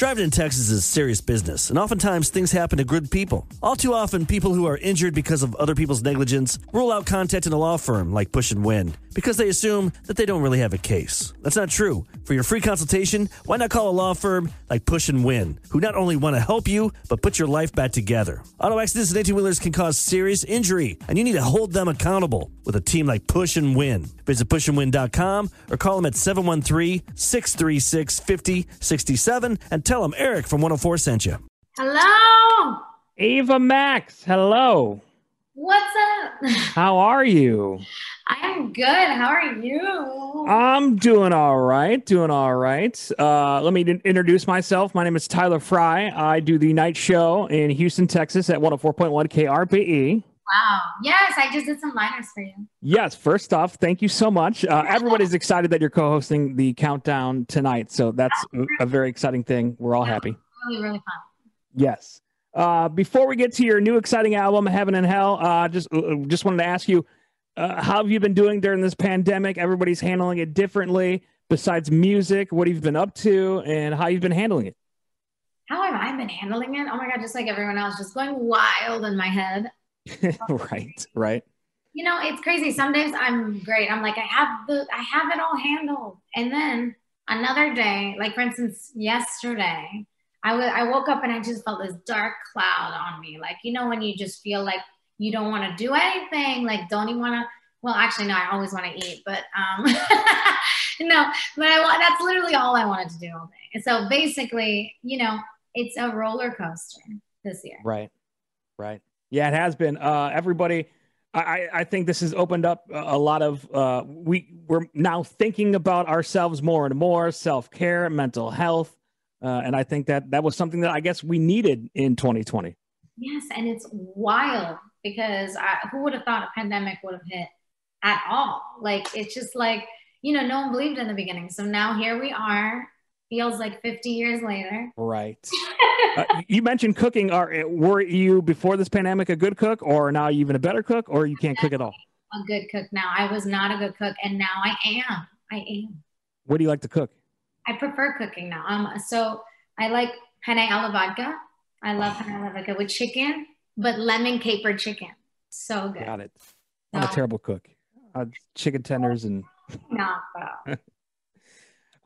Driving in Texas is serious business, and oftentimes things happen to good people. All too often, people who are injured because of other people's negligence rule out contacting a law firm like Pusch and Nguyen because they assume that they don't really have a case. That's not true. For your free consultation, why not call a law firm like Pusch and Nguyen, who not only want to help you, but put your life back together? Auto accidents and 18 wheelers can cause serious injury, and you need to hold them accountable with a team like Pusch and Nguyen. Visit pushandwin.com or call them at 713 636 5067 and tell them Eric from 104 sent you. Hello. Ava Max, hello. What's up? How are you? I am good. How are you? I'm doing all right. Doing all right. Uh, let me in- introduce myself. My name is Tyler Fry. I do the night show in Houston, Texas at 104.1 KRBE. Wow. Yes, I just did some liners for you. Yes, first off, thank you so much. Uh, everybody's excited that you're co hosting the countdown tonight. So that's a- a very exciting thing. We're all happy. Really, really fun. Yes. Uh, before we get to your new exciting album, Heaven and Hell, uh, just uh, just wanted to ask you, uh, how have you been doing during this pandemic? Everybody's handling it differently. Besides music, what have you been up to, and how you've been handling it? How have I been handling it? Oh my God, just like everyone else, just going wild in my head. right, right. You know, it's crazy. Some days I'm great. I'm like, I have the, I have it all handled. And then another day, like for instance, yesterday, I wa- I woke up and I just felt this dark cloud on me. Like, you know, when you just feel like you don't want to do anything, like don't even want to, well, actually, no, I always want to eat, but um, no, but I want, that's literally all I wanted to do all day. And so basically, you know, it's a roller coaster this year. Right, right. Yeah, it has been. Uh, everybody, I, I- think this has opened up a a lot of. Uh, we we're now thinking about ourselves more and more, self care, mental health, uh, and I think that that was something that I guess we needed in 2020. Yes, and it's wild because I, who would have thought a pandemic would have hit at all? Like it's just like you know, no one believed in the beginning. So now here we are. Feels like 50 years later. Right. uh, you mentioned cooking. Are were you before this pandemic a good cook, or now even a better cook, or you can't cook at all? A good cook now. I was not a good cook, and now I am. I am. What do you like to cook? I prefer cooking now. Um, so I like penne alla vodka. I love penne alla vodka with chicken, but lemon caper chicken. So good. Got it. I'm a terrible cook. Uh, chicken tenders and Not though.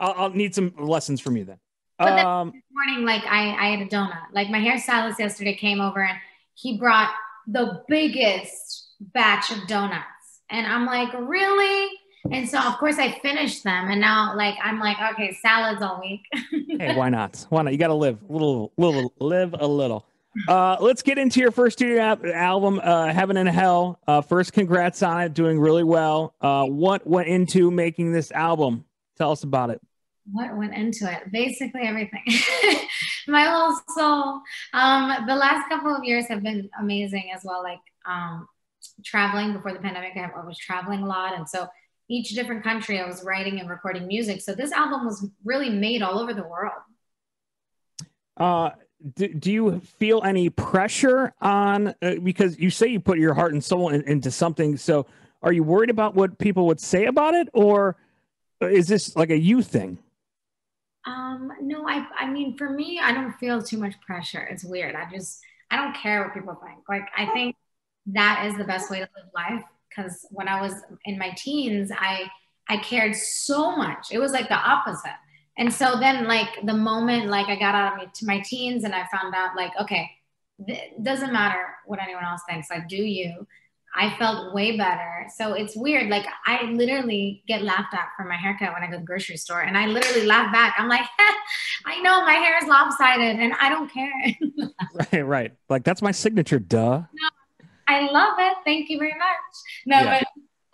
I'll, I'll need some lessons from you then. But then- Um, this morning, like I, I had a donut. Like my hairstylist yesterday came over and he brought the biggest batch of donuts. And I'm like, really? And so of course I finished them. And now like I'm like, okay, salads all week. hey, why not? Why not? You got to live a little, little, live a little. Uh, let's get into your first studio al- album, uh, Heaven and Hell. Uh, first, congrats on it, doing really well. Uh, what went into making this album? Tell us about it. what went into it? Basically everything. my whole soul. Um, the last couple of years have been amazing as well. Like um, traveling before the pandemic, I was traveling a lot, and so each different country I was writing and recording music. So this album was really made all over the world. Uh, do, do you feel any pressure on uh, because you say you put your heart and soul in, into something? So, are you worried about what people would say about it, or is this like a you thing? Um, no, I I mean for me, I don't feel too much pressure. It's weird. I just I don't care what people think. Like I think that is the best way to live life. Because when I was in my teens, I I cared so much. It was like the opposite. And so then like the moment like I got out of my teens and I found out like, okay, it doesn't matter what anyone else thinks. Like, do you? I felt way better. So it's weird. Like I literally get laughed at for my haircut when I go to the grocery store, and I literally laugh back. I'm like, I know my hair is lopsided, and I don't care. Right, right. Like that's my signature. Duh. No, I love it. Thank you very much. No, Yeah. but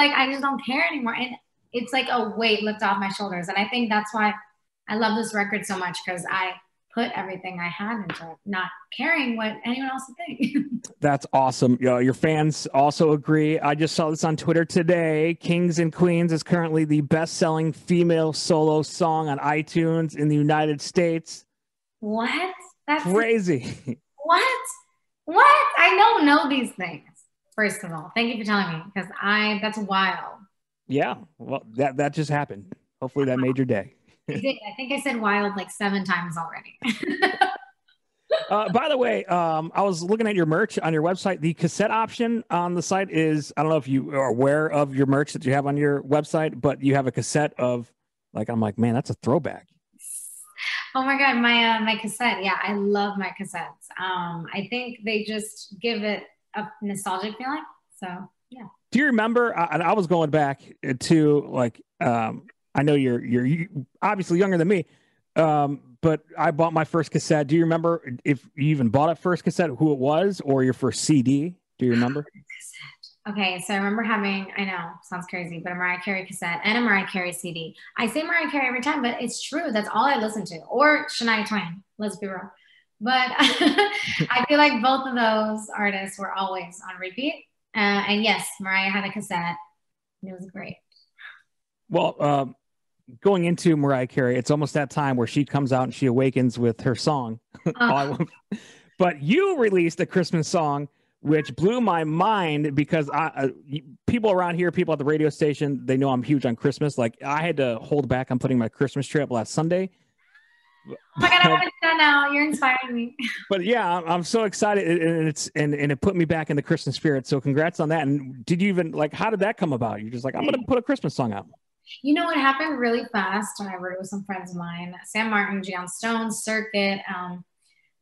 like I just don't care anymore, and it's like a weight lifted off my shoulders. And I think that's why I love this record so much because I put everything I had into it, not caring what anyone else would think. That's awesome. Yeah, your fans also agree. I just saw this on Twitter today. Kings and Queens is currently the best-selling female solo song on iTunes in the United States. what? That's Crazy. What? What? I don't know these things. First of all, thank you for telling me because I that's wild. yeah. Well, that that just happened. Hopefully that made your day. I did. I think I said wild like seven times already. uh, by the way, um, I was looking at your merch on your website. The cassette option on the site is I don't know if you are aware of your merch that you have on your website, but you have a cassette of like I'm like, man, that's a throwback. Oh my god, my uh, my cassette. Yeah, I love my cassettes. Um, I think they just give it a nostalgic feeling. So yeah. Do you remember? I, I was going back to like um, I know you're you're obviously younger than me, um, but I bought my first cassette. Do you remember if you even bought a first cassette, who it was, or your first CD? Do you remember? Okay, so I remember having, I know, sounds crazy, but a Mariah Carey cassette and a Mariah Carey CD. I say Mariah Carey every time, but it's true. That's all I listen to. Or Shania Twain, let's be real. But I feel like both of those artists were always on repeat. Uh, and yes, Mariah had a cassette, it was great. Well, um, going into Mariah Carey, it's almost that time where she comes out and she awakens with her song. Uh. but you released a Christmas song which blew my mind because I uh, people around here, people at the radio station, they know I'm huge on Christmas. Like I had to hold back on putting my Christmas tree up last Sunday. Oh my god, I want to do that now. You're inspiring me. But yeah, I'm so excited, and it's and and it put me back in the Christmas spirit. So congrats on that. And did you even like? How did that come about? You're just like, I'm gonna put a Christmas song out. You know what happened really fast? I wrote it with some friends of mine, Sam Martin, Gian Stone, Cirkut. Um,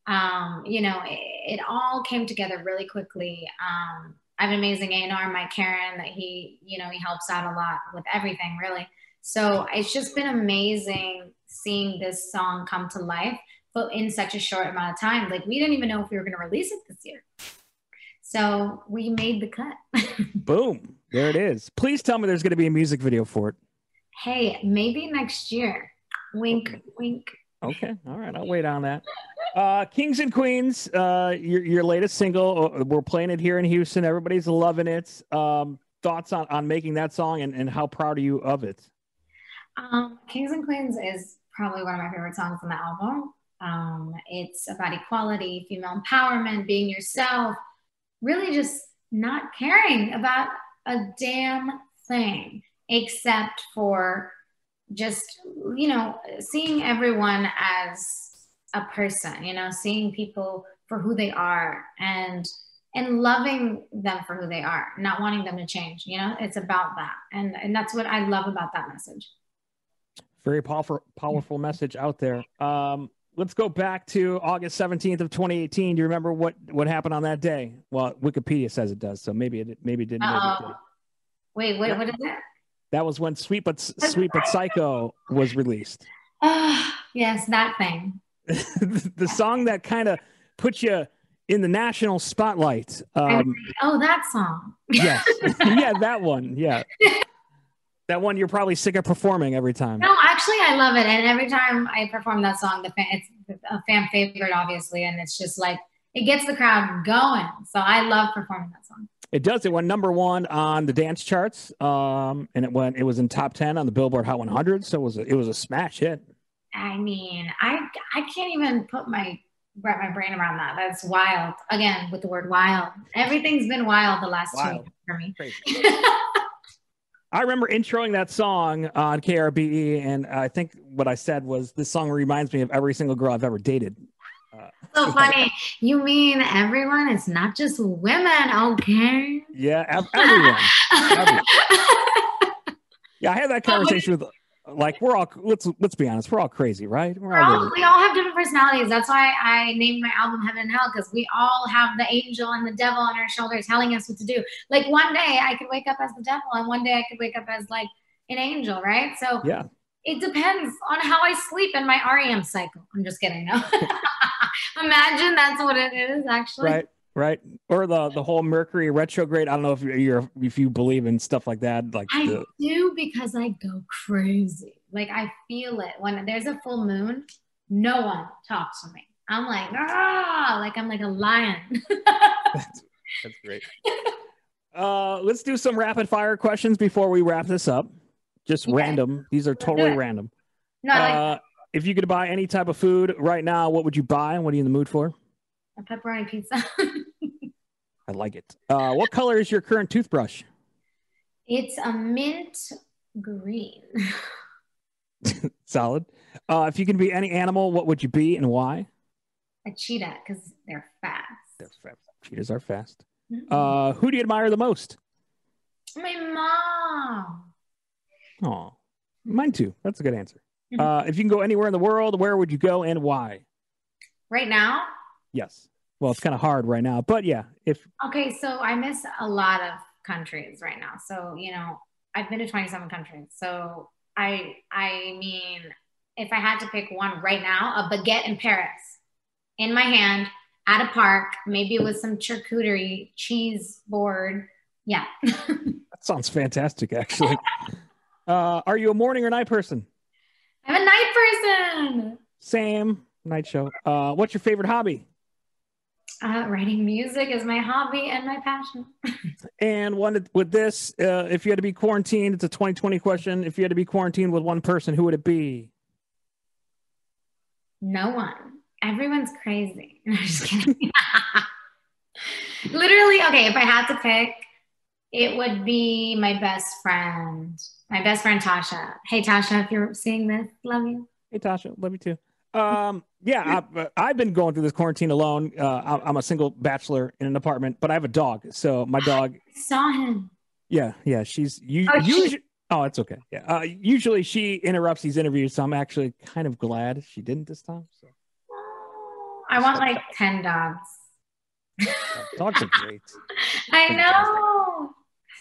um, you know, it, it, all came together really quickly. Um, I have an amazing A&R, Mike Caren, that he, you know, he helps out a lot with everything really. So it's just been amazing seeing this song come to life, but in such a short amount of time. Like we didn't even know if we were going to release it this year. So we made the cut. Boom. There it is. Please tell me there's going to be a music video for it. Hey, maybe next year. Wink, okay. wink. Okay. All right. I'll wait on that. Uh, Kings and Queens, uh, your, your latest single. Uh, we're playing it here in Houston. Everybody's loving it. Um, thoughts on, on making that song and, and how proud are you of it? Um, Kings and Queens is probably one of my favorite songs on the album. Um, it's about equality, female empowerment, being yourself, really just not caring about a damn thing except for just, you know, seeing everyone as a person, you know, seeing people for who they are and and loving them for who they are, not wanting them to change. You know, it's about that. And and that's what I love about that message. Very powerful powerful message out there. Um let's go back to August 17th of 2018. Do you remember what what happened on that day? Well, Wikipedia says it does, so maybe it maybe it didn't. Maybe it did. Wait, wait, yeah. what is that? That was when Sweet but Sweet but Psycho was released. Yes, that thing. the song that kind of put you in the national spotlight. Um, oh, that song. yes. yeah, that one. Yeah. that one you're probably sick of performing every time. No, actually, I love it. And every time I perform that song, the fan, it's a fan favorite, obviously. And it's just like, it gets the crowd going. So I love performing that song. It does. It went number one on the dance charts, um, and it went. It was in top ten on the Billboard Hot 100. So it was a, it was a smash hit. I mean, I I can't even put my wrap my brain around that. That's wild. Again, with the word wild. Everything's been wild the last wild. two for me. I remember introing that song on KRBE, and I think what I said was, "This song reminds me of every single girl I've ever dated." Uh, so funny. You mean everyone? It's not just women, okay? Yeah, everyone. everyone. Yeah, I had that conversation with like we're all let's let's be honest, we're all crazy, right? We're all, all we all have different personalities. That's why I named my album Heaven and Hell because we all have the angel and the devil on our shoulders telling us what to do. Like one day I could wake up as the devil, and one day I could wake up as like an angel, right? So yeah, it depends on how I sleep and my REM cycle. I'm just kidding. No. Imagine that's what it is actually. Right right? Or the the whole Mercury retrograde. I don't know if you're if you believe in stuff like that. Like I the... do because I go crazy. Like I feel it when there's a full moon. No one talks to me. I'm like ah, like I'm like a lion. that's, that's great. Uh, let's do some rapid fire questions before we wrap this up. Just random. These are totally random. No, uh, like- if you could buy any type of food right now, what would you buy and what are you in the mood for? A pepperoni pizza. I like it. Uh, what color is your current toothbrush? It's a mint green. Solid. Uh, if you can be any animal, what would you be and why? A cheetah because they're fast. They're fast. Cheetahs are fast. Mhm. Uh, who do you admire the most? My mom. Oh, mine too. That's a good answer. Mhm. Uh, if you can go anywhere in the world, where would you go and why? Right now, Yes. Well, it's kind of hard right now, but yeah, if okay, so I miss a lot of countries right now. So, you know, I've been to 27 countries. So I I mean, if I had to pick one right now, a baguette in Paris in my hand at a park, maybe with some charcuterie, cheese board. Yeah. that sounds fantastic, actually. uh, are you a morning or night person? I'm a night person. Sam, night show. Uh, what's your favorite hobby? Uh, writing music is my hobby and my passion. And one with this, uh, if you had to be quarantined, it's a 2020 question. If you had to be quarantined with one person, who would it be? No one. Everyone's crazy. I'm just kidding. Literally, okay, if I had to pick, it would be my best friend, my best friend Tasha. Hey, Tasha, if you're seeing this, love you. Hey, Tasha, love you too. Um, yeah, I, I've been going through this quarantine alone. Uh, I'm- I'm a single bachelor in an apartment, but I have a dog. So my dog, Saw him. yeah, yeah, she's you. Oh, she- usually, oh, it's okay. Yeah, uh, usually she interrupts these interviews, so I'm actually kind of glad she didn't this time. So I want like 10 dogs. dogs are great. I know.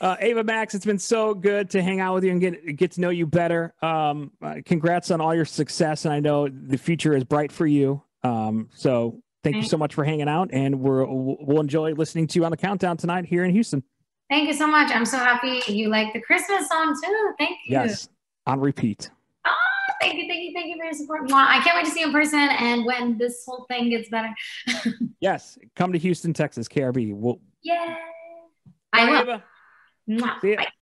Uh, Ava Max, it's been so good to hang out with you and get get to know you better. Um, uh, congrats on all your success, and I know the future is bright for you. Um, so thank you so much for hanging out, and we're we'll enjoy listening to you on the countdown tonight here in Houston. Thank you so much. I'm so happy you like the Christmas song too. Thank you. Yes, on repeat. Oh, thank you, thank you, thank you for your support. I can't wait to see you in person and when this whole thing gets better. Yes, come to Houston, Texas, KRB. We'll, Yay. Bye, I will. See ya. Bye.